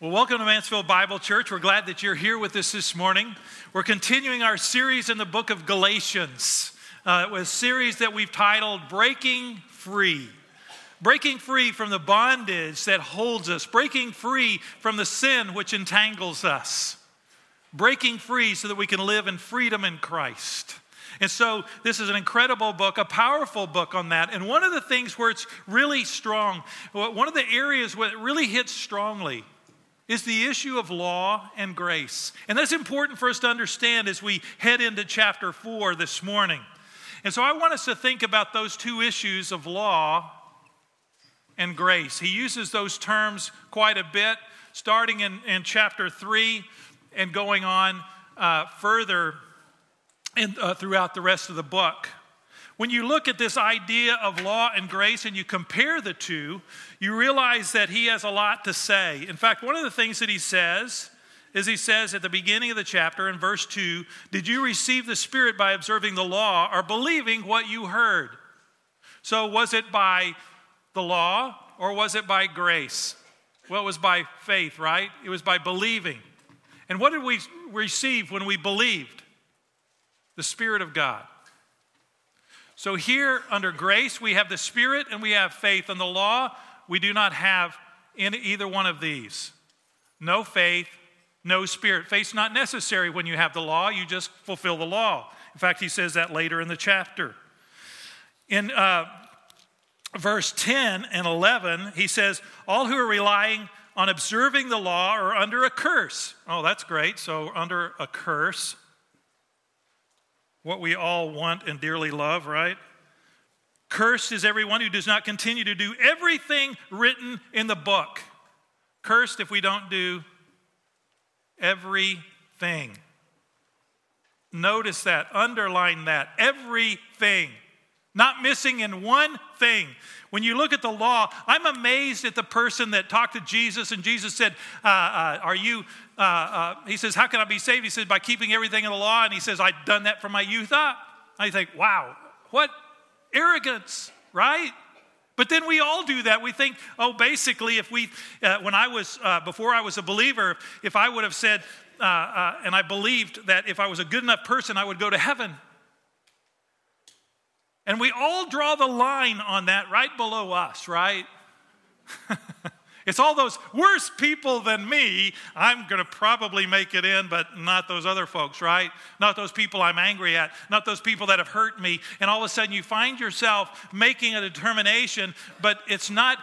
Well, welcome to Mansfield Bible Church. We're glad that you're here with us this morning. We're continuing our series in the book of Galatians, uh, a series that we've titled Breaking Free. Breaking free from the bondage that holds us, breaking free from the sin which entangles us, breaking free so that we can live in freedom in Christ. And so, this is an incredible book, a powerful book on that. And one of the things where it's really strong, one of the areas where it really hits strongly, is the issue of law and grace. And that's important for us to understand as we head into chapter 4 this morning. And so I want us to think about those two issues of law and grace. He uses those terms quite a bit, starting in, in chapter 3 and going on uh, further in, uh, throughout the rest of the book. When you look at this idea of law and grace and you compare the two, you realize that he has a lot to say. In fact, one of the things that he says is he says at the beginning of the chapter in verse 2 Did you receive the Spirit by observing the law or believing what you heard? So, was it by the law or was it by grace? Well, it was by faith, right? It was by believing. And what did we receive when we believed? The Spirit of God. So, here under grace, we have the Spirit and we have faith. In the law, we do not have in either one of these. No faith, no Spirit. Faith's not necessary when you have the law, you just fulfill the law. In fact, he says that later in the chapter. In uh, verse 10 and 11, he says, All who are relying on observing the law are under a curse. Oh, that's great. So, under a curse what we all want and dearly love, right? Cursed is everyone who does not continue to do everything written in the book. Cursed if we don't do everything. Notice that, underline that, everything. Not missing in one thing. When you look at the law, I'm amazed at the person that talked to Jesus, and Jesus said, uh, uh, Are you, uh, uh, he says, How can I be saved? He says, By keeping everything in the law. And he says, I've done that from my youth up. I think, Wow, what arrogance, right? But then we all do that. We think, oh, basically, if we, uh, when I was, uh, before I was a believer, if I would have said, uh, uh, and I believed that if I was a good enough person, I would go to heaven. And we all draw the line on that right below us, right? it's all those worse people than me. I'm going to probably make it in, but not those other folks, right? Not those people I'm angry at, not those people that have hurt me. And all of a sudden you find yourself making a determination, but it's not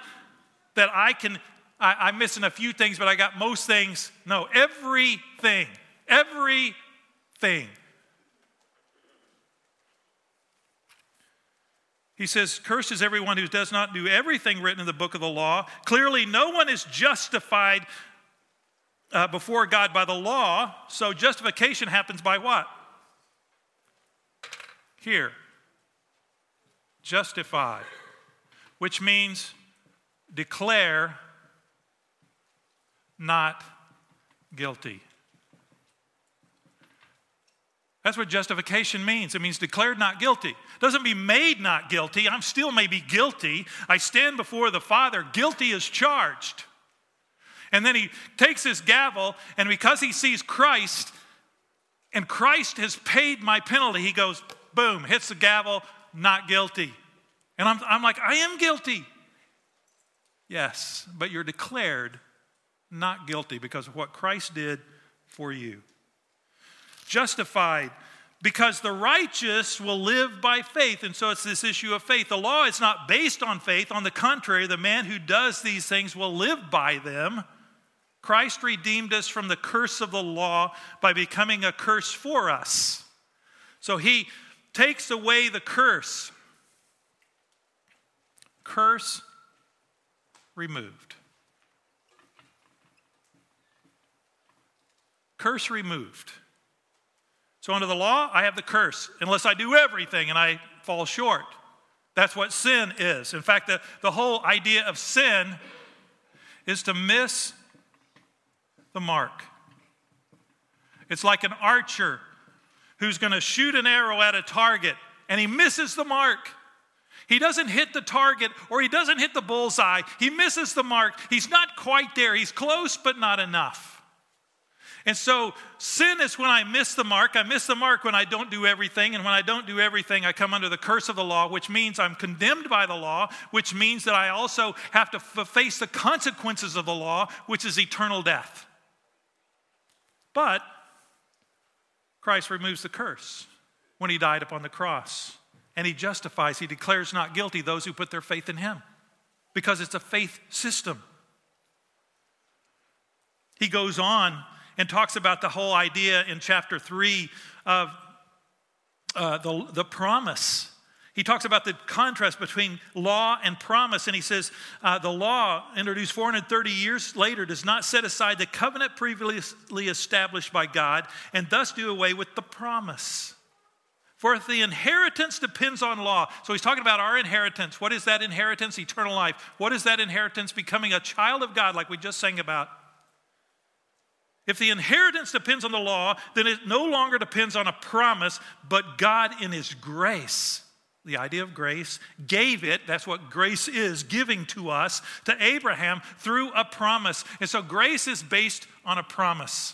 that I can, I, am missing a few things, but I got most things. No, everything, everything He says, Cursed is everyone who does not do everything written in the book of the law. Clearly, no one is justified uh, before God by the law. So, justification happens by what? Here. Justified, which means declare not guilty. That's what justification means. It means declared not guilty. Doesn't be made not guilty. I'm still maybe guilty. I stand before the Father, guilty is charged. And then he takes his gavel, and because he sees Christ, and Christ has paid my penalty, he goes, boom, hits the gavel, not guilty. And I'm, I'm like, I am guilty. Yes, but you're declared not guilty because of what Christ did for you justified because the righteous will live by faith. And so it's this issue of faith. The law is not based on faith. On the contrary, the man who does these things will live by them. Christ redeemed us from the curse of the law by becoming a curse for us. So he takes away the curse. Curse removed. Curse removed. So, under the law, I have the curse unless I do everything and I fall short. That's what sin is. In fact, the, the whole idea of sin is to miss the mark. It's like an archer who's going to shoot an arrow at a target and he misses the mark. He doesn't hit the target or he doesn't hit the bullseye. He misses the mark. He's not quite there. He's close, but not enough. And so sin is when I miss the mark. I miss the mark when I don't do everything. And when I don't do everything, I come under the curse of the law, which means I'm condemned by the law, which means that I also have to f- face the consequences of the law, which is eternal death. But Christ removes the curse when he died upon the cross. And he justifies, he declares not guilty those who put their faith in him because it's a faith system. He goes on and talks about the whole idea in chapter 3 of uh, the, the promise. He talks about the contrast between law and promise, and he says uh, the law, introduced 430 years later, does not set aside the covenant previously established by God and thus do away with the promise. For if the inheritance depends on law, so he's talking about our inheritance. What is that inheritance? Eternal life. What is that inheritance? Becoming a child of God, like we just sang about. If the inheritance depends on the law, then it no longer depends on a promise, but God in His grace. The idea of grace gave it, that's what grace is, giving to us, to Abraham through a promise. And so grace is based on a promise.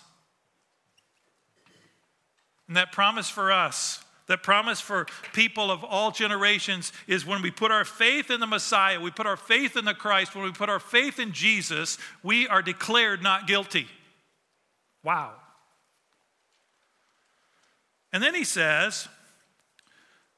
And that promise for us, that promise for people of all generations is when we put our faith in the Messiah, we put our faith in the Christ, when we put our faith in Jesus, we are declared not guilty. Wow. And then he says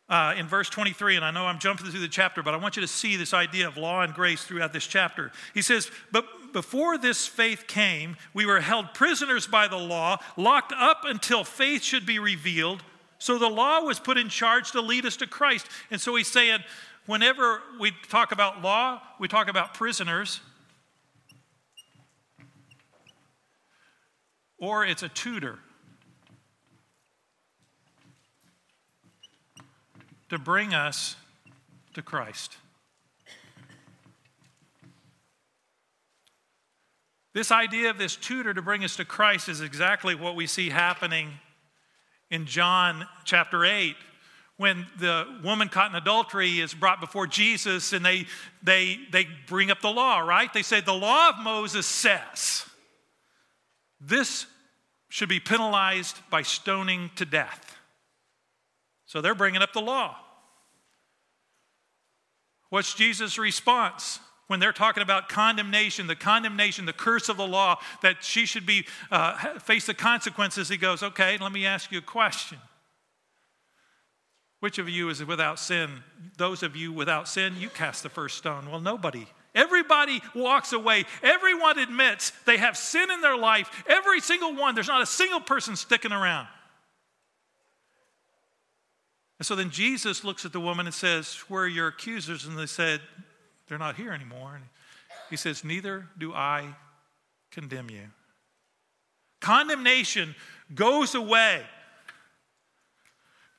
uh, in verse 23, and I know I'm jumping through the chapter, but I want you to see this idea of law and grace throughout this chapter. He says, But before this faith came, we were held prisoners by the law, locked up until faith should be revealed. So the law was put in charge to lead us to Christ. And so he's saying, whenever we talk about law, we talk about prisoners. Or it's a tutor to bring us to Christ. This idea of this tutor to bring us to Christ is exactly what we see happening in John chapter 8 when the woman caught in adultery is brought before Jesus and they, they, they bring up the law, right? They say, The law of Moses says. This should be penalized by stoning to death. So they're bringing up the law. What's Jesus' response when they're talking about condemnation, the condemnation, the curse of the law, that she should be uh, face the consequences? He goes, "Okay, let me ask you a question. Which of you is without sin? Those of you without sin, you cast the first stone. Well, nobody Everybody walks away. Everyone admits they have sin in their life. Every single one. There's not a single person sticking around. And so then Jesus looks at the woman and says, Where are your accusers? And they said, They're not here anymore. And he says, Neither do I condemn you. Condemnation goes away.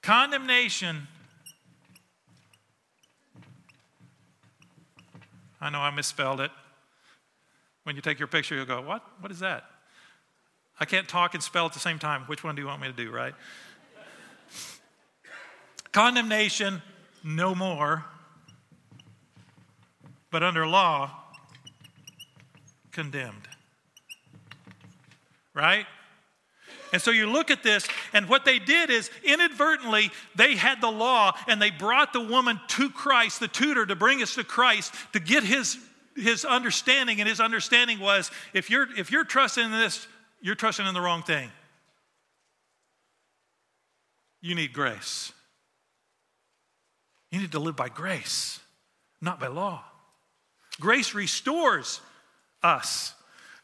Condemnation I know I misspelled it. When you take your picture, you'll go, What? What is that? I can't talk and spell at the same time. Which one do you want me to do, right? Condemnation, no more. But under law, condemned. Right? And so you look at this, and what they did is inadvertently, they had the law and they brought the woman to Christ, the tutor, to bring us to Christ, to get his, his understanding. And his understanding was if you're, if you're trusting in this, you're trusting in the wrong thing. You need grace. You need to live by grace, not by law. Grace restores us.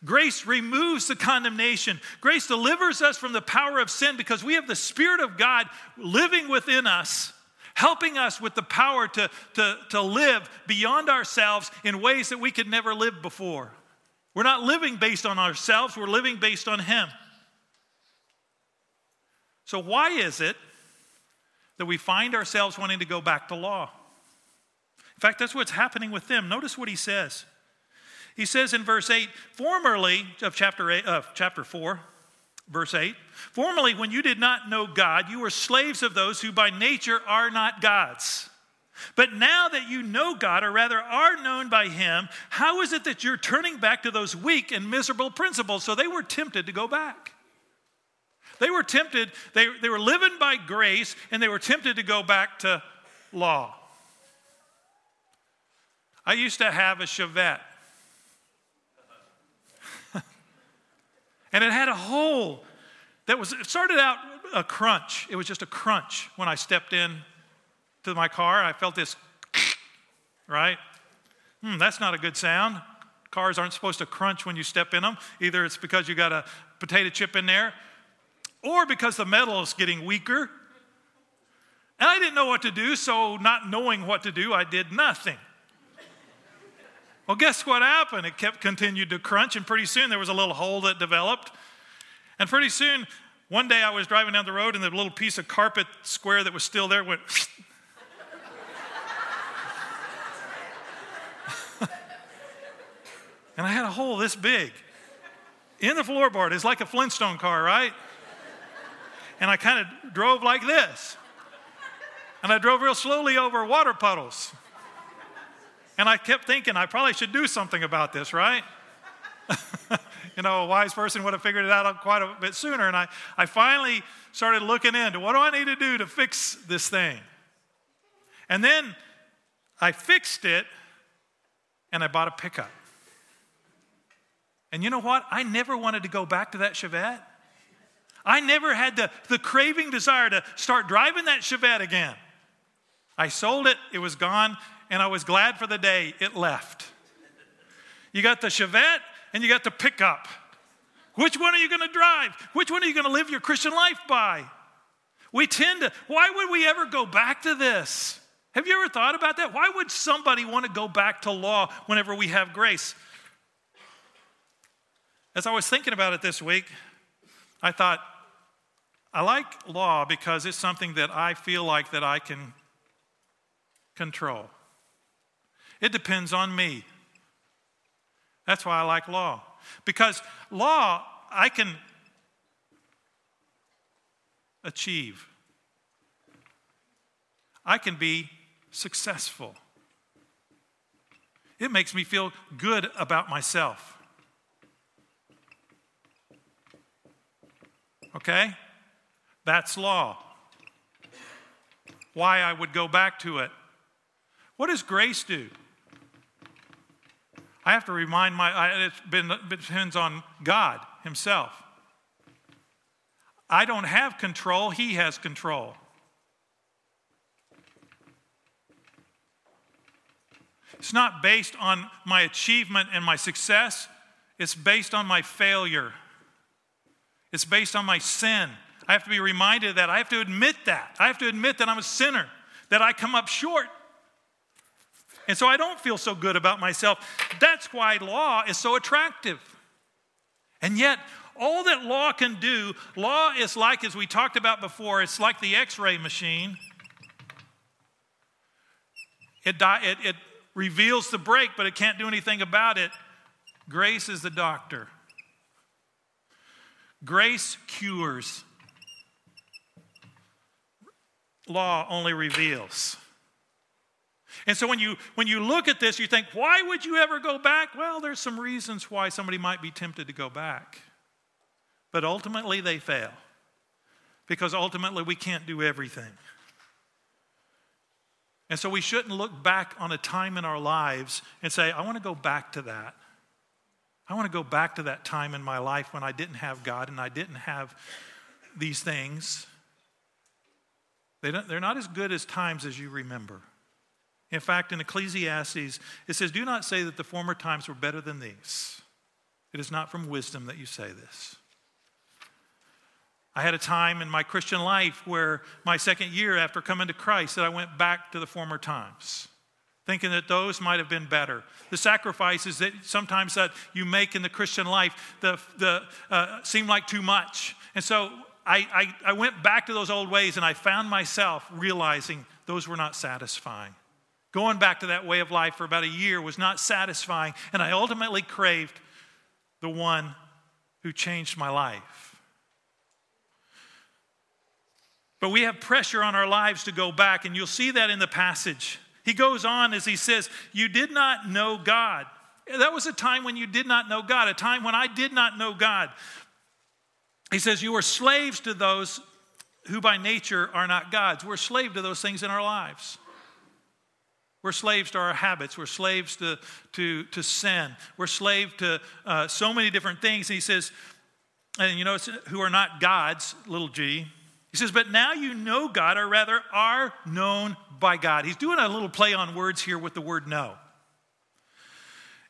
Grace removes the condemnation. Grace delivers us from the power of sin because we have the Spirit of God living within us, helping us with the power to, to, to live beyond ourselves in ways that we could never live before. We're not living based on ourselves, we're living based on Him. So, why is it that we find ourselves wanting to go back to law? In fact, that's what's happening with them. Notice what he says. He says in verse 8, formerly, of chapter, eight, of chapter 4, verse 8, formerly when you did not know God, you were slaves of those who by nature are not gods. But now that you know God, or rather are known by Him, how is it that you're turning back to those weak and miserable principles? So they were tempted to go back. They were tempted, they, they were living by grace, and they were tempted to go back to law. I used to have a Chevette. And it had a hole that was, it started out a crunch. It was just a crunch when I stepped in to my car. I felt this, right? Hmm, that's not a good sound. Cars aren't supposed to crunch when you step in them. Either it's because you got a potato chip in there, or because the metal is getting weaker. And I didn't know what to do, so not knowing what to do, I did nothing. Well, guess what happened? It kept continued to crunch, and pretty soon there was a little hole that developed. And pretty soon, one day I was driving down the road, and the little piece of carpet square that was still there went. and I had a hole this big in the floorboard. It's like a Flintstone car, right? And I kind of drove like this. And I drove real slowly over water puddles. And I kept thinking, I probably should do something about this, right? you know, a wise person would have figured it out quite a bit sooner. And I, I finally started looking into what do I need to do to fix this thing? And then I fixed it and I bought a pickup. And you know what? I never wanted to go back to that Chevette. I never had the, the craving desire to start driving that Chevette again. I sold it, it was gone, and I was glad for the day it left. You got the Chevette and you got the pickup. Which one are you going to drive? Which one are you going to live your Christian life by? We tend to, why would we ever go back to this? Have you ever thought about that? Why would somebody want to go back to law whenever we have grace? As I was thinking about it this week, I thought, I like law because it's something that I feel like that I can control. It depends on me. That's why I like law. Because law, I can achieve, I can be successful. It makes me feel good about myself. Okay? That's law. Why I would go back to it. What does grace do? I have to remind my, it depends on God Himself. I don't have control, He has control. It's not based on my achievement and my success, it's based on my failure. It's based on my sin. I have to be reminded of that. I have to admit that. I have to admit that I'm a sinner, that I come up short. And so I don't feel so good about myself. That's why law is so attractive. And yet, all that law can do, law is like, as we talked about before, it's like the x ray machine. It, it, it reveals the break, but it can't do anything about it. Grace is the doctor. Grace cures, law only reveals. And so when you when you look at this, you think, why would you ever go back? Well, there's some reasons why somebody might be tempted to go back. But ultimately they fail. Because ultimately we can't do everything. And so we shouldn't look back on a time in our lives and say, I want to go back to that. I want to go back to that time in my life when I didn't have God and I didn't have these things. They they're not as good as times as you remember. In fact, in Ecclesiastes, it says, Do not say that the former times were better than these. It is not from wisdom that you say this. I had a time in my Christian life where my second year after coming to Christ that I went back to the former times, thinking that those might have been better. The sacrifices that sometimes that you make in the Christian life the, the, uh, seem like too much. And so I, I, I went back to those old ways and I found myself realizing those were not satisfying. Going back to that way of life for about a year was not satisfying, and I ultimately craved the one who changed my life. But we have pressure on our lives to go back, and you'll see that in the passage He goes on as he says, You did not know God. That was a time when you did not know God, a time when I did not know God. He says, You were slaves to those who by nature are not gods. We're slave to those things in our lives. We're slaves to our habits. We're slaves to, to, to sin. We're slave to uh, so many different things. And he says, and you know, who are not gods, little g. He says, but now you know God, or rather are known by God. He's doing a little play on words here with the word know.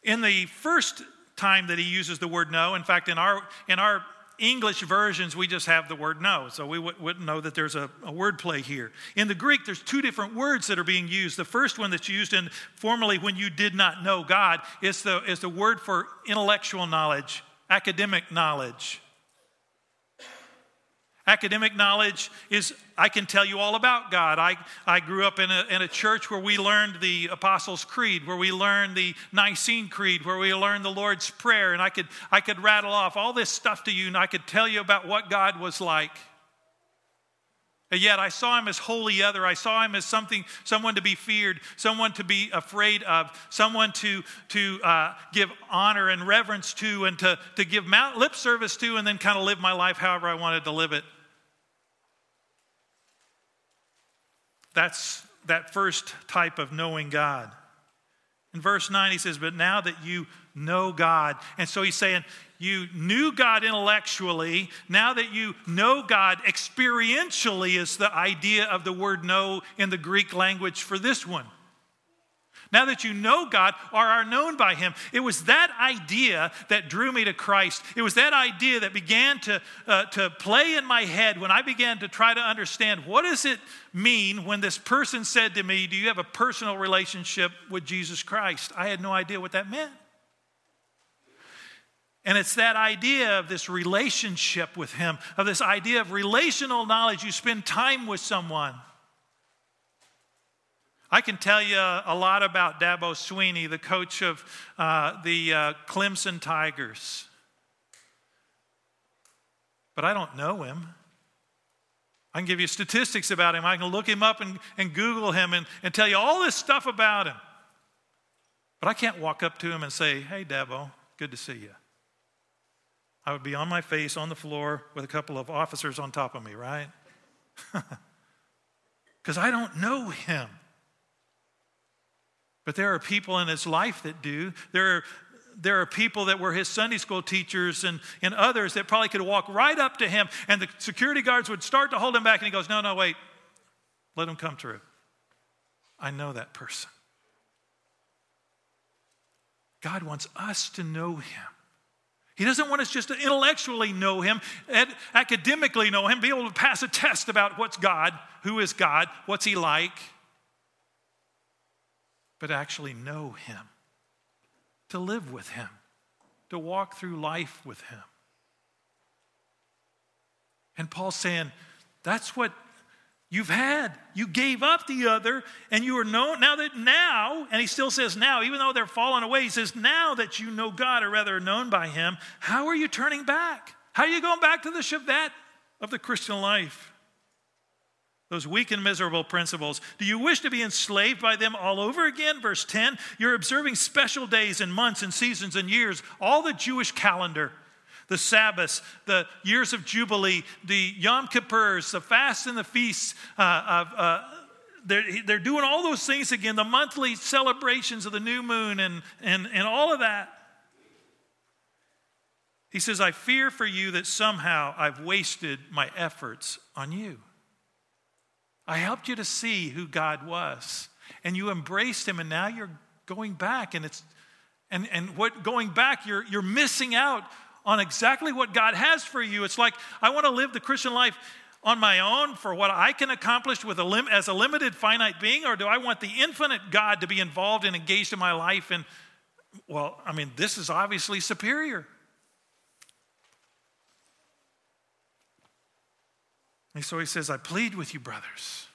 In the first time that he uses the word know, in fact, in our, in our English versions, we just have the word know, so we wouldn't know that there's a, a word play here. In the Greek, there's two different words that are being used. The first one that's used in formally when you did not know God is the, is the word for intellectual knowledge, academic knowledge. Academic knowledge is, I can tell you all about God. I, I grew up in a, in a church where we learned the Apostles' Creed, where we learned the Nicene Creed, where we learned the Lord's Prayer, and I could, I could rattle off all this stuff to you, and I could tell you about what God was like. And yet I saw him as wholly other. I saw him as something, someone to be feared, someone to be afraid of, someone to, to uh, give honor and reverence to, and to, to give mount, lip service to, and then kind of live my life however I wanted to live it. That's that first type of knowing God. In verse 9, he says, But now that you know God. And so he's saying, You knew God intellectually. Now that you know God experientially, is the idea of the word know in the Greek language for this one now that you know God or are known by Him. It was that idea that drew me to Christ. It was that idea that began to, uh, to play in my head when I began to try to understand what does it mean when this person said to me, Do you have a personal relationship with Jesus Christ? I had no idea what that meant. And it's that idea of this relationship with Him, of this idea of relational knowledge. You spend time with someone. I can tell you a lot about Dabo Swinney, the coach of uh, the uh, Clemson Tigers. But I don't know him. I can give you statistics about him. I can look him up and, and Google him and, and tell you all this stuff about him. But I can't walk up to him and say, Hey, Dabo, good to see you. I would be on my face on the floor with a couple of officers on top of me, right? Because I don't know him. But there are people in his life that do. There are, there are people that were his Sunday school teachers and, and others that probably could walk right up to him, and the security guards would start to hold him back, and he goes, No, no, wait, let him come through. I know that person. God wants us to know him. He doesn't want us just to intellectually know him, academically know him, be able to pass a test about what's God, who is God, what's he like but actually know Him, to live with Him, to walk through life with Him. And Paul's saying, that's what you've had. You gave up the other, and you are known. Now that now, and he still says now, even though they're fallen away, he says, now that you know God, or rather known by Him, how are you turning back? How are you going back to the Chevette of the Christian life? those weak and miserable principles. Do you wish to be enslaved by them all over again? Verse 10 You're observing special days and months and seasons and years, all the Jewish calendar. The Sabbaths, the years of Jubilee, the Yom Kippurs, the fasts and the feasts. Uh, uh, they're, they're doing all those things again, the monthly celebrations of the new moon and, and, and all of that. He says, I fear for you that somehow I've wasted my efforts on you. I helped you to see who God was. And you embraced him, and now you're going back. And it's and, and what going back, you're you're missing out on exactly what God has for you. It's like I want to live the Christian life on my own for what I can accomplish with a lim- as a limited finite being, or do I want the infinite God to be involved and engaged in my life? And well, I mean, this is obviously superior. And so he says, I plead with you, brothers.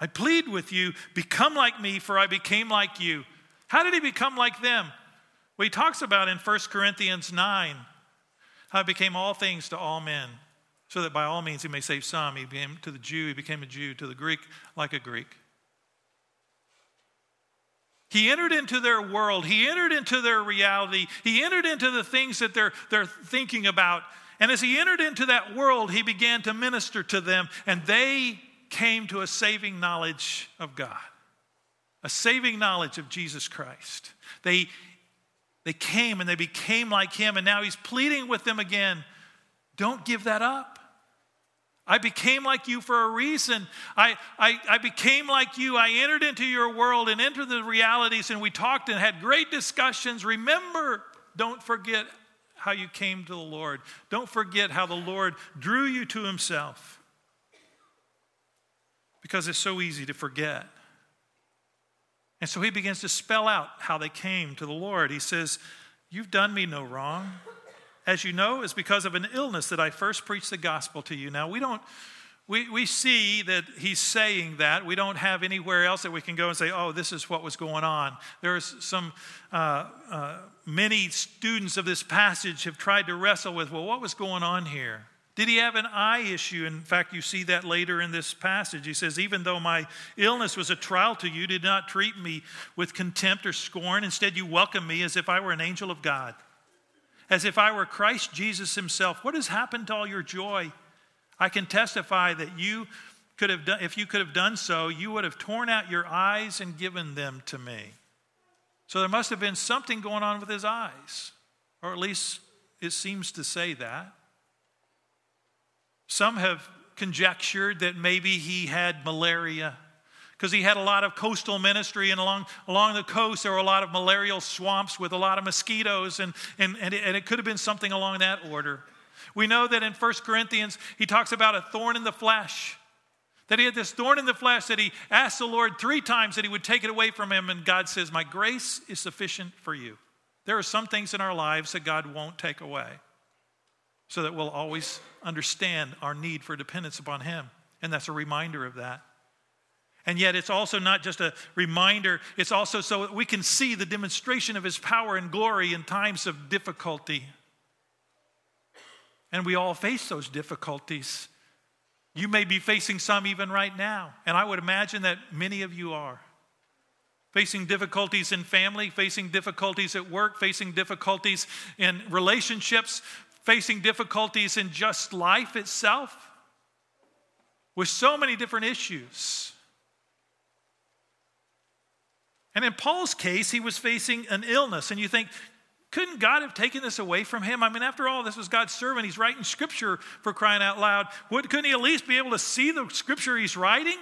I plead with you, become like me, for I became like you. How did he become like them? Well, he talks about in 1 Corinthians 9 how he became all things to all men, so that by all means he may save some. He became to the Jew, he became a Jew, to the Greek, like a Greek. He entered into their world. He entered into their reality. He entered into the things that they're, they're thinking about. And as he entered into that world, he began to minister to them, and they came to a saving knowledge of God, a saving knowledge of Jesus Christ. They, they came and they became like him, and now he's pleading with them again don't give that up. I became like you for a reason. I, I, I became like you. I entered into your world and entered the realities, and we talked and had great discussions. Remember, don't forget how you came to the Lord. Don't forget how the Lord drew you to Himself. Because it's so easy to forget. And so he begins to spell out how they came to the Lord. He says, You've done me no wrong as you know, is because of an illness that I first preached the gospel to you. Now, we don't, we, we see that he's saying that. We don't have anywhere else that we can go and say, oh, this is what was going on. There's some, uh, uh, many students of this passage have tried to wrestle with, well, what was going on here? Did he have an eye issue? In fact, you see that later in this passage. He says, Even though my illness was a trial to you, did not treat me with contempt or scorn. Instead, you welcomed me as if I were an angel of God as if I were Christ Jesus himself. What has happened to all your joy? I can testify that you could have done, if you could have done so, you would have torn out your eyes and given them to me. So there must have been something going on with his eyes, or at least it seems to say that. Some have conjectured that maybe he had malaria because he had a lot of coastal ministry, and along, along the coast there were a lot of malarial swamps with a lot of mosquitoes, and, and, and, it, and it could have been something along that order. We know that in 1 Corinthians, he talks about a thorn in the flesh. That he had this thorn in the flesh that he asked the Lord three times that he would take it away from him, and God says, My grace is sufficient for you. There are some things in our lives that God won't take away so that we'll always understand our need for dependence upon him. And that's a reminder of that. And yet, it's also not just a reminder, it's also so that we can see the demonstration of His power and glory in times of difficulty. And we all face those difficulties. You may be facing some even right now, and I would imagine that many of you are. Facing difficulties in family, facing difficulties at work, facing difficulties in relationships, facing difficulties in just life itself, with so many different issues. And in Paul's case, he was facing an illness. And you think, couldn't God have taken this away from him? I mean, after all, this was God's servant. He's writing scripture for crying out loud. couldn't he at least be able to see the scripture he's writing?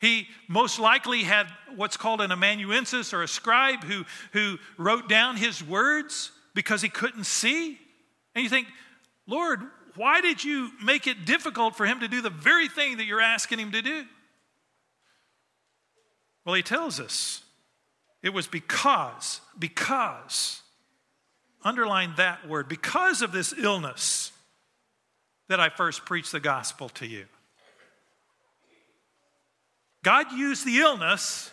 He most likely had what's called an amanuensis or a scribe who, who wrote down his words because he couldn't see. And you think, Lord, why did you make it difficult for him to do the very thing that you're asking him to do? Well, he tells us it was because, because, underline that word, because of this illness that I first preached the gospel to you. God used the illness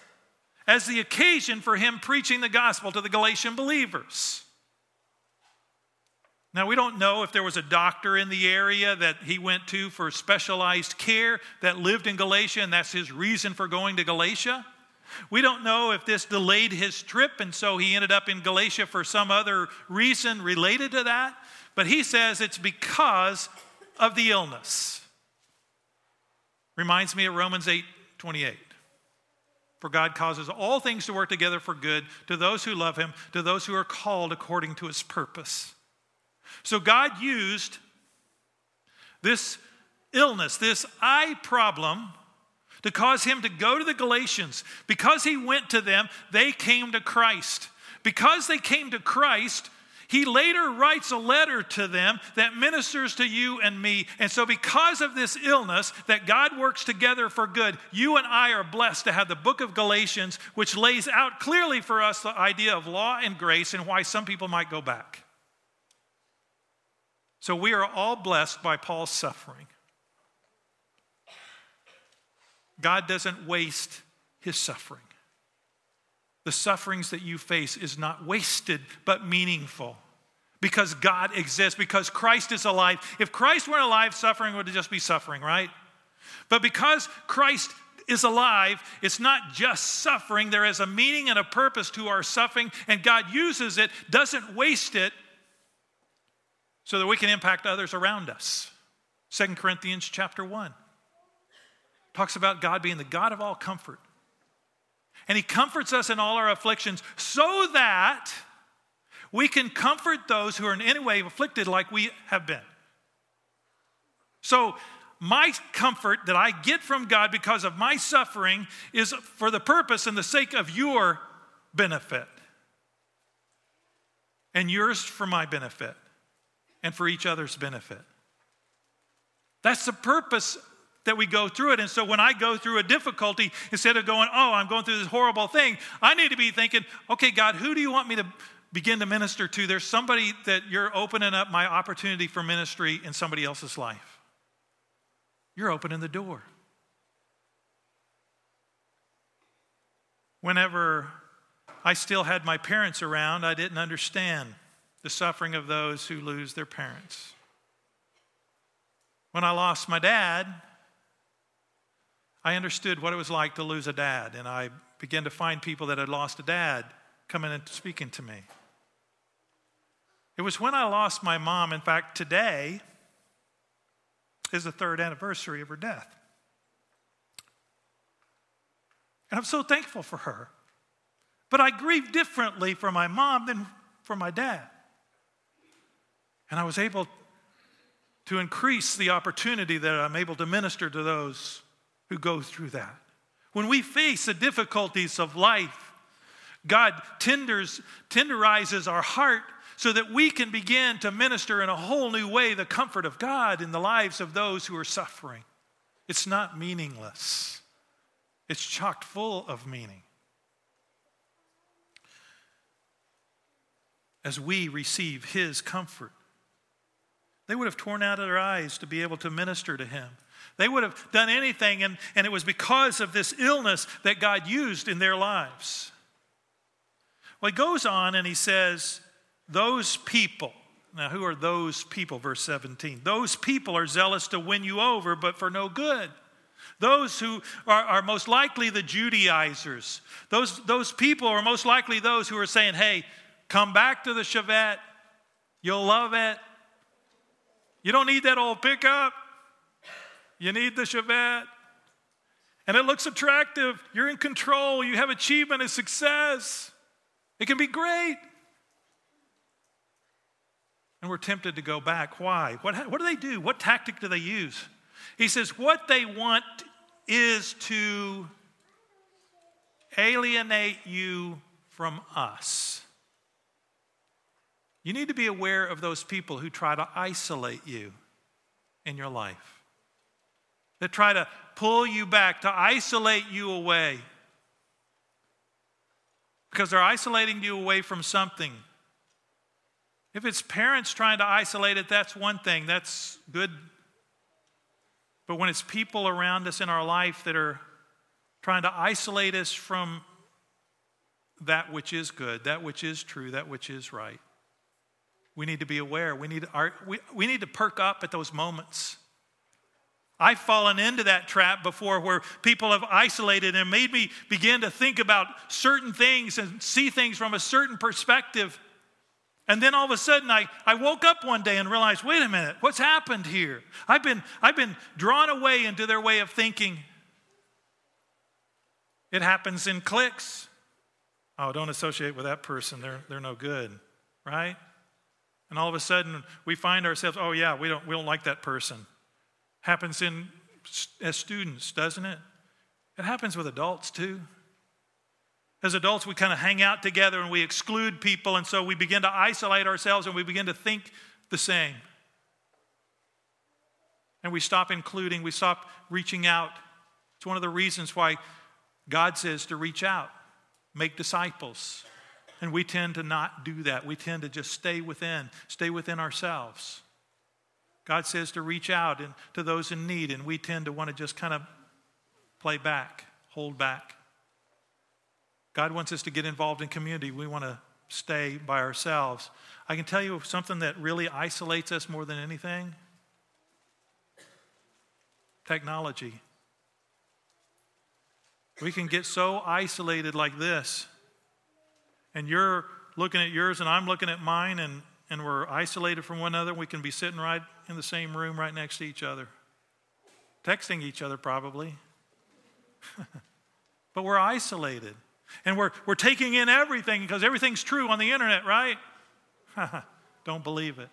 as the occasion for him preaching the gospel to the Galatian believers. Now, we don't know if there was a doctor in the area that he went to for specialized care that lived in Galatia, and that's his reason for going to Galatia. We don't know if this delayed his trip and so he ended up in Galatia for some other reason related to that, but he says it's because of the illness. Reminds me of Romans 8 28. For God causes all things to work together for good to those who love him, to those who are called according to his purpose. So God used this illness, this eye problem to cause him to go to the Galatians. Because he went to them, they came to Christ. Because they came to Christ, he later writes a letter to them that ministers to you and me. And so, because of this illness, that God works together for good, you and I are blessed to have the book of Galatians, which lays out clearly for us the idea of law and grace and why some people might go back. So, we are all blessed by Paul's suffering. God doesn't waste his suffering. The sufferings that you face is not wasted, but meaningful. Because God exists, because Christ is alive. If Christ weren't alive, suffering would just be suffering, right? But because Christ is alive. It's not just suffering. There is a meaning and a purpose to our suffering, and God uses it, doesn't waste it, so that we can impact others around us. Second Corinthians chapter 1 talks about God being the God of all comfort. And He comforts us in all our afflictions so that we can comfort those who are in any way afflicted like we have been. So, my comfort that I get from God because of my suffering is for the purpose and the sake of your benefit, and yours for my benefit, and for each other's benefit. That's the purpose that we go through it. And so when I go through a difficulty, instead of going, oh, I'm going through this horrible thing, I need to be thinking, okay, God, who do you want me to begin to minister to? There's somebody that you're opening up my opportunity for ministry in somebody else's life. You're opening the door. Whenever I still had my parents around, I didn't understand the suffering of those who lose their parents. When I lost my dad, I understood what it was like to lose a dad, and I began to find people that had lost a dad coming and speaking to me. It was when I lost my mom, in fact, today is the third anniversary of her death. And I'm so thankful for her. But I grieve differently for my mom than for my dad. And I was able to increase the opportunity that I'm able to minister to those who go through that. When we face the difficulties of life, God tenders, tenderizes our heart so that we can begin to minister in a whole new way the comfort of God in the lives of those who are suffering. It's not meaningless, it's chock full of meaning. As we receive His comfort, they would have torn out their eyes to be able to minister to Him. They would have done anything, and, and it was because of this illness that God used in their lives. Well, he goes on and he says, Those people, now who are those people? Verse 17. Those people are zealous to win you over, but for no good. Those who are, are most likely the Judaizers. Those, those people are most likely those who are saying, Hey, come back to the Chevette. You'll love it. You don't need that old pickup. You need the Chevette. And it looks attractive. You're in control. You have achievement and success. It can be great. And we're tempted to go back. Why? What, what do they do? What tactic do they use? He says, What they want is to alienate you from us. You need to be aware of those people who try to isolate you in your life that try to pull you back, to isolate you away. Because they're isolating you away from something. If it's parents trying to isolate it, that's one thing, that's good. But when it's people around us in our life that are trying to isolate us from that which is good, that which is true, that which is right, we need to be aware. We need, our, we, we need to perk up at those moments. I've fallen into that trap before where people have isolated and made me begin to think about certain things and see things from a certain perspective. And then all of a sudden, I, I woke up one day and realized wait a minute, what's happened here? I've been, I've been drawn away into their way of thinking. It happens in cliques. Oh, don't associate with that person, they're, they're no good, right? And all of a sudden, we find ourselves, oh, yeah, we don't, we don't like that person. Happens in as students, doesn't it? It happens with adults too. As adults, we kind of hang out together and we exclude people, and so we begin to isolate ourselves and we begin to think the same. And we stop including, we stop reaching out. It's one of the reasons why God says to reach out, make disciples. And we tend to not do that. We tend to just stay within, stay within ourselves. God says to reach out and, to those in need, and we tend to want to just kind of play back, hold back. God wants us to get involved in community. We want to stay by ourselves. I can tell you something that really isolates us more than anything technology. We can get so isolated like this. And you're looking at yours and I'm looking at mine, and, and we're isolated from one another. We can be sitting right in the same room right next to each other, texting each other probably. but we're isolated. And we're, we're taking in everything because everything's true on the internet, right? Don't believe it.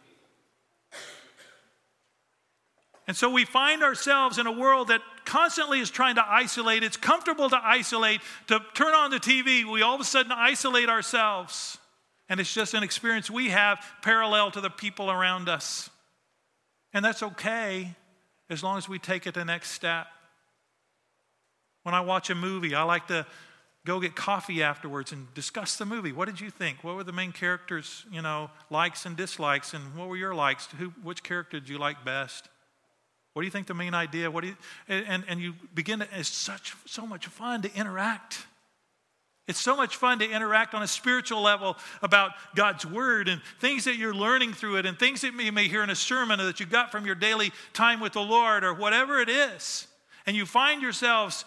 And so we find ourselves in a world that constantly is trying to isolate. It's comfortable to isolate, to turn on the TV. We all of a sudden isolate ourselves. And it's just an experience we have parallel to the people around us. And that's okay as long as we take it the next step. When I watch a movie, I like to go get coffee afterwards and discuss the movie. What did you think? What were the main characters, you know, likes and dislikes, and what were your likes? Who, which character did you like best? What do you think the main idea? What do you, and, and you begin to, it's such, so much fun to interact. It's so much fun to interact on a spiritual level about God's word and things that you're learning through it and things that you may hear in a sermon or that you got from your daily time with the Lord or whatever it is. And you find yourselves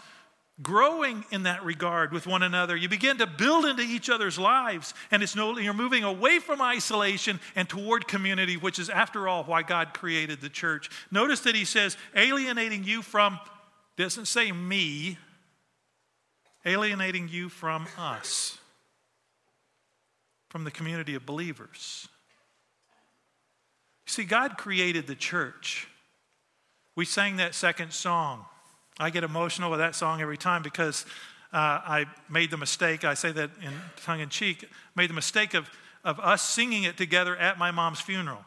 growing in that regard with one another. You begin to build into each other's lives, and it's no, you're moving away from isolation and toward community, which is, after all, why God created the church. Notice that he says, alienating you from, doesn't say me, alienating you from us, from the community of believers. See, God created the church. We sang that second song. I get emotional with that song every time because uh, I made the mistake, I say that in tongue in cheek, made the mistake of, of us singing it together at my mom's funeral.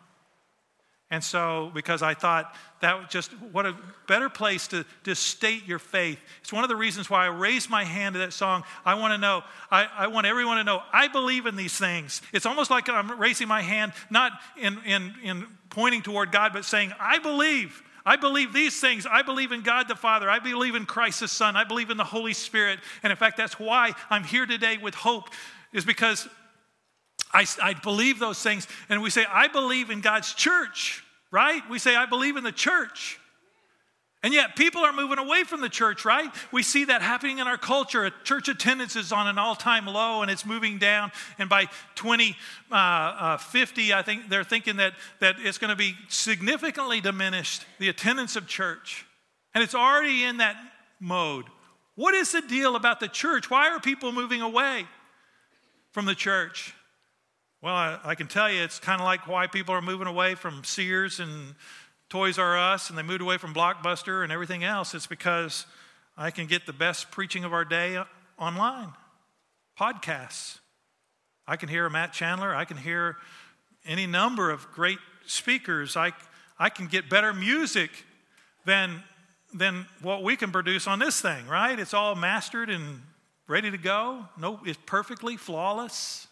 And so, because I thought that was just what a better place to, to state your faith. It's one of the reasons why I raised my hand to that song. I want to know, I, I want everyone to know, I believe in these things. It's almost like I'm raising my hand, not in, in, in pointing toward God, but saying, I believe. I believe these things. I believe in God the Father. I believe in Christ the Son. I believe in the Holy Spirit. And in fact, that's why I'm here today with hope, is because I, I believe those things. And we say, I believe in God's church, right? We say, I believe in the church. And yet, people are moving away from the church, right? We see that happening in our culture. Church attendance is on an all time low and it's moving down. And by 2050, uh, uh, I think they're thinking that, that it's going to be significantly diminished, the attendance of church. And it's already in that mode. What is the deal about the church? Why are people moving away from the church? Well, I, I can tell you it's kind of like why people are moving away from Sears and Toys R Us and they moved away from Blockbuster and everything else, it's because I can get the best preaching of our day online, podcasts. I can hear Matt Chandler, I can hear any number of great speakers. I, I can get better music than, than what we can produce on this thing, right? It's all mastered and ready to go. No, it's perfectly flawless.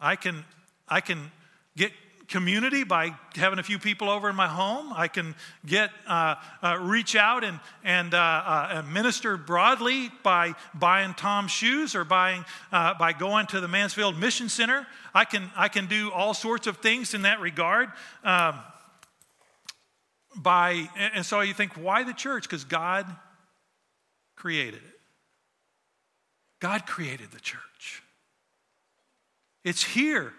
I can, I can get community by having a few people over in my home. I can get uh, uh, reach out and and, uh, uh minister broadly by buying Tom's shoes or buying uh, by going to the Mansfield Mission Center. I can I can do all sorts of things in that regard. Um, by and so you think why the church? Because God created it. God created the church. It's here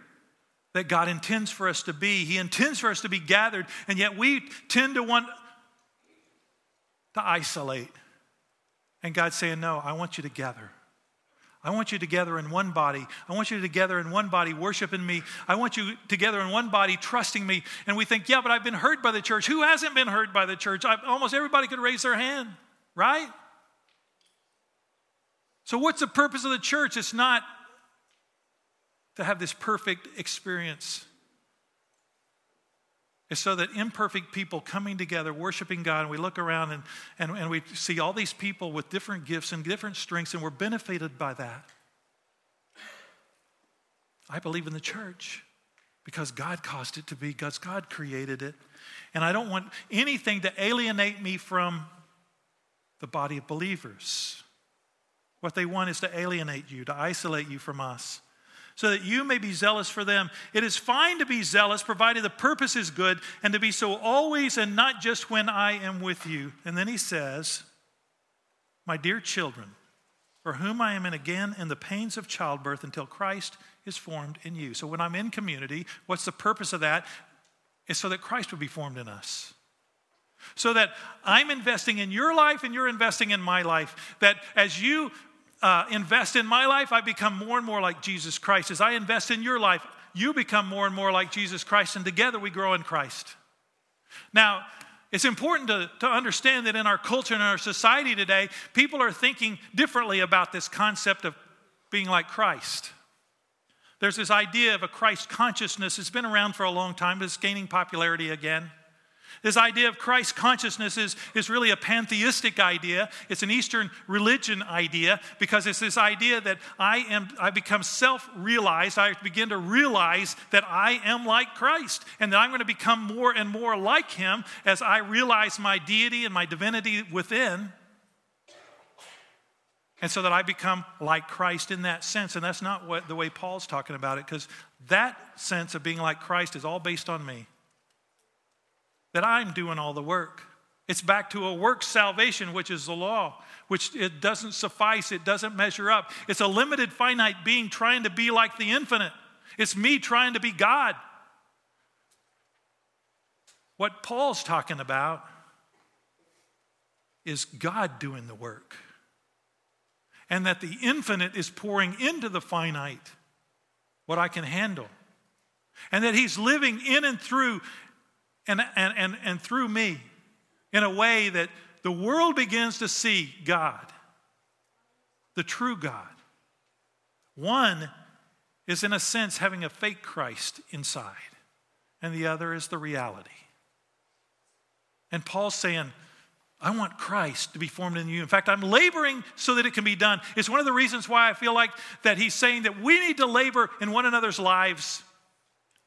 that God intends for us to be. He intends for us to be gathered, and yet we tend to want to isolate. And God's saying, No, I want you together. I want you together in one body. I want you together in one body worshiping me. I want you together in one body trusting me. And we think, yeah, but I've been hurt by the church. Who hasn't been hurt by the church? I've, almost everybody could raise their hand, right? So, what's the purpose of the church? It's not to have this perfect experience is so that imperfect people coming together, worshiping God, and we look around and, and, and we see all these people with different gifts and different strengths, and we're benefited by that. I believe in the church because God caused it to be, because God created it. And I don't want anything to alienate me from the body of believers. What they want is to alienate you, to isolate you from us so that you may be zealous for them. It is fine to be zealous, provided the purpose is good, and to be so always and not just when I am with you. And then he says, my dear children, for whom I am in again in the pains of childbirth until Christ is formed in you. So when I'm in community, what's the purpose of that? Is so that Christ would be formed in us. So that I'm investing in your life and you're investing in my life. That as you uh, invest in my life, I become more and more like Jesus Christ. As I invest in your life, you become more and more like Jesus Christ, and together we grow in Christ. Now, it's important to, to understand that in our culture and our society today, people are thinking differently about this concept of being like Christ. There's this idea of a Christ consciousness. It's been around for a long time, but it's gaining popularity again. This idea of Christ consciousness is, is really a pantheistic idea. It's an Eastern religion idea because it's this idea that I am I become self-realized. I begin to realize that I am like Christ and that I'm going to become more and more like him as I realize my deity and my divinity within. And so that I become like Christ in that sense. And that's not what the way Paul's talking about it, because that sense of being like Christ is all based on me that I'm doing all the work. It's back to a work salvation, which is the law, which it doesn't suffice, it doesn't measure up. It's a limited, finite being trying to be like the infinite. It's me trying to be God. What Paul's talking about is God doing the work, and that the infinite is pouring into the finite what I can handle, and that He's living in and through and, and, and, and through me in a way that the world begins to see God, the true God. One is, in a sense, having a fake Christ inside, and the other is the reality. And Paul's saying, I want Christ to be formed in you. In fact, I'm laboring so that it can be done. It's one of the reasons why I feel like that he's saying that we need to labor in one another's lives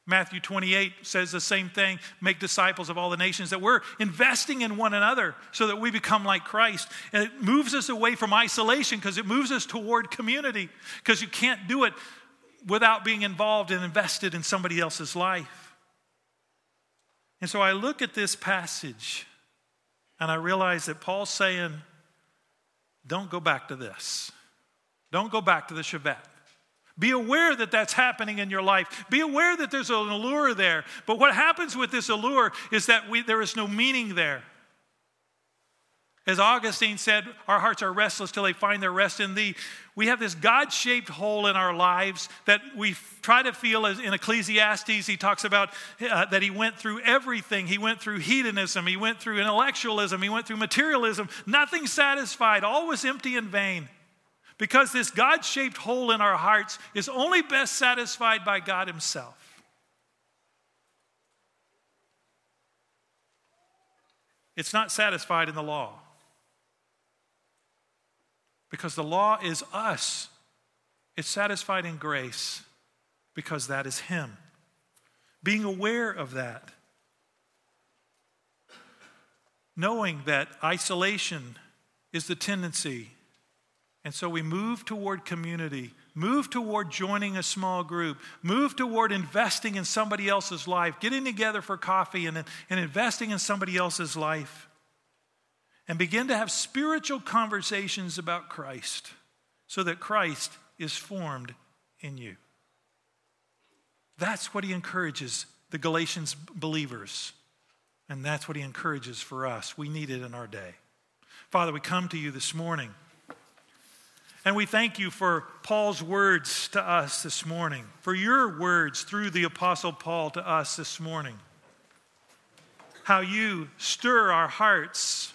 Matthew 28 says the same thing make disciples of all the nations, that we're investing in one another so that we become like Christ. And it moves us away from isolation because it moves us toward community because you can't do it without being involved and invested in somebody else's life. And so I look at this passage and I realize that Paul's saying, don't go back to this. Don't go back to the Chevette. Be aware that that's happening in your life. Be aware that there's an allure there. But what happens with this allure is that we, there is no meaning there. As Augustine said, our hearts are restless till they find their rest in thee. We have this God shaped hole in our lives that we try to feel as in Ecclesiastes. He talks about uh, that he went through everything. He went through hedonism, he went through intellectualism, he went through materialism. Nothing satisfied, all was empty and vain. Because this God shaped hole in our hearts is only best satisfied by God Himself. It's not satisfied in the law. Because the law is us. It's satisfied in grace because that is Him. Being aware of that. Knowing that isolation is the tendency and so we move toward community, move toward joining a small group, move toward investing in somebody else's life, getting together for coffee and, and investing in somebody else's life. And begin to have spiritual conversations about Christ so that Christ is formed in you. That's what he encourages the Galatians believers. And that's what he encourages for us. We need it in our day. Father, we come to you this morning. And we thank you for Paul's words to us this morning, for your words through the Apostle Paul to us this morning. How you stir our hearts,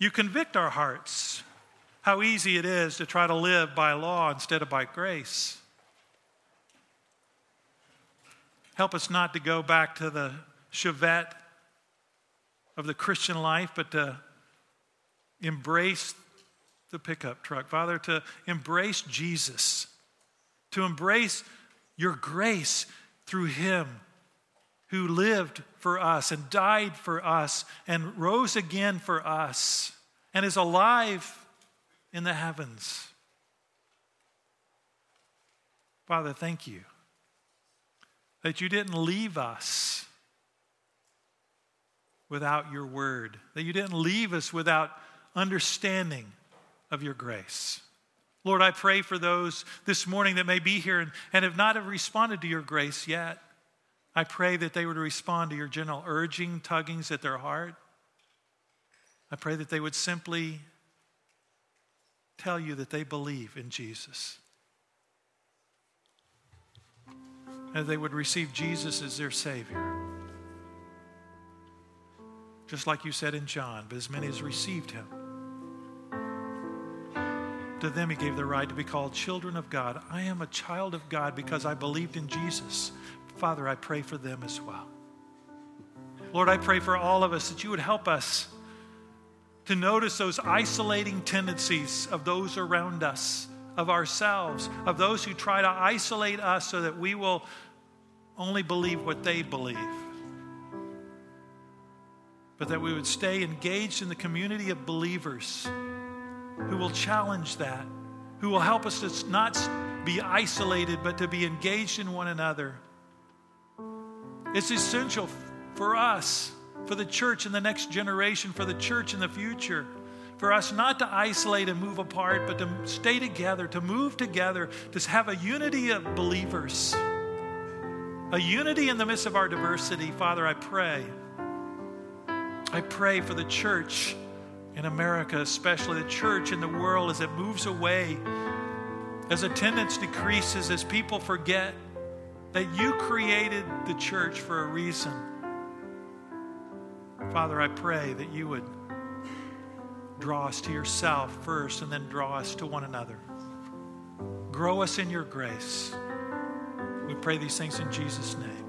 you convict our hearts. How easy it is to try to live by law instead of by grace. Help us not to go back to the Chevette of the Christian life, but to embrace the pickup truck. Father, to embrace Jesus, to embrace your grace through him who lived for us and died for us and rose again for us and is alive in the heavens. Father, thank you that you didn't leave us without your word, that you didn't leave us without understanding of your grace. Lord, I pray for those this morning that may be here and, and have not have responded to your grace yet. I pray that they would respond to your gentle urging, tuggings at their heart. I pray that they would simply tell you that they believe in Jesus. And they would receive Jesus as their Savior. Just like you said in John, but as many as received him, to them he gave the right to be called children of God. I am a child of God because I believed in Jesus. Father, I pray for them as well. Lord, I pray for all of us that you would help us to notice those isolating tendencies of those around us, of ourselves, of those who try to isolate us so that we will only believe what they believe. But that we would stay engaged in the community of believers who will challenge that, who will help us to not be isolated, but to be engaged in one another. It's essential for us, for the church in the next generation, for the church in the future, for us not to isolate and move apart, but to stay together, to move together, to have a unity of believers, a unity in the midst of our diversity. Father, I pray. I pray for the church in America, especially the church in the world, as it moves away, as attendance decreases, as people forget that you created the church for a reason. Father, I pray that you would draw us to yourself first and then draw us to one another. Grow us in your grace. We pray these things in Jesus' name.